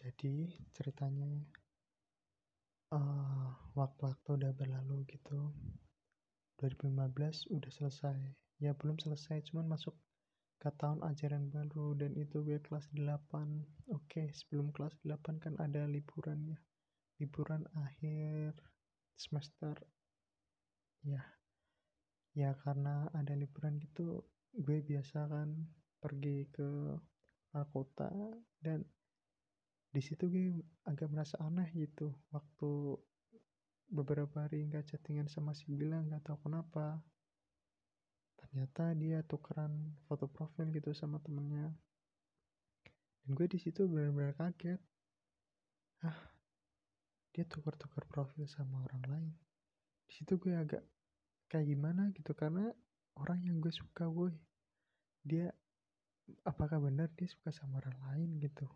Jadi ceritanya uh, waktu-waktu udah berlalu gitu. 2015 udah selesai. Ya belum selesai, cuman masuk ke tahun ajaran baru dan itu gue kelas 8. Oke, sebelum kelas 8 kan ada liburan ya. Liburan akhir semester. Ya. Ya karena ada liburan gitu, gue biasa kan pergi ke kota dan di situ gue agak merasa aneh gitu. Waktu beberapa hari nggak chattingan sama si bilang nggak tahu kenapa ternyata dia tukeran foto profil gitu sama temennya. Dan gue di situ benar-benar kaget. Ah dia tuker-tuker profil sama orang lain. Di situ gue agak kayak gimana gitu karena orang yang gue suka gue dia apakah benar dia suka sama orang lain gitu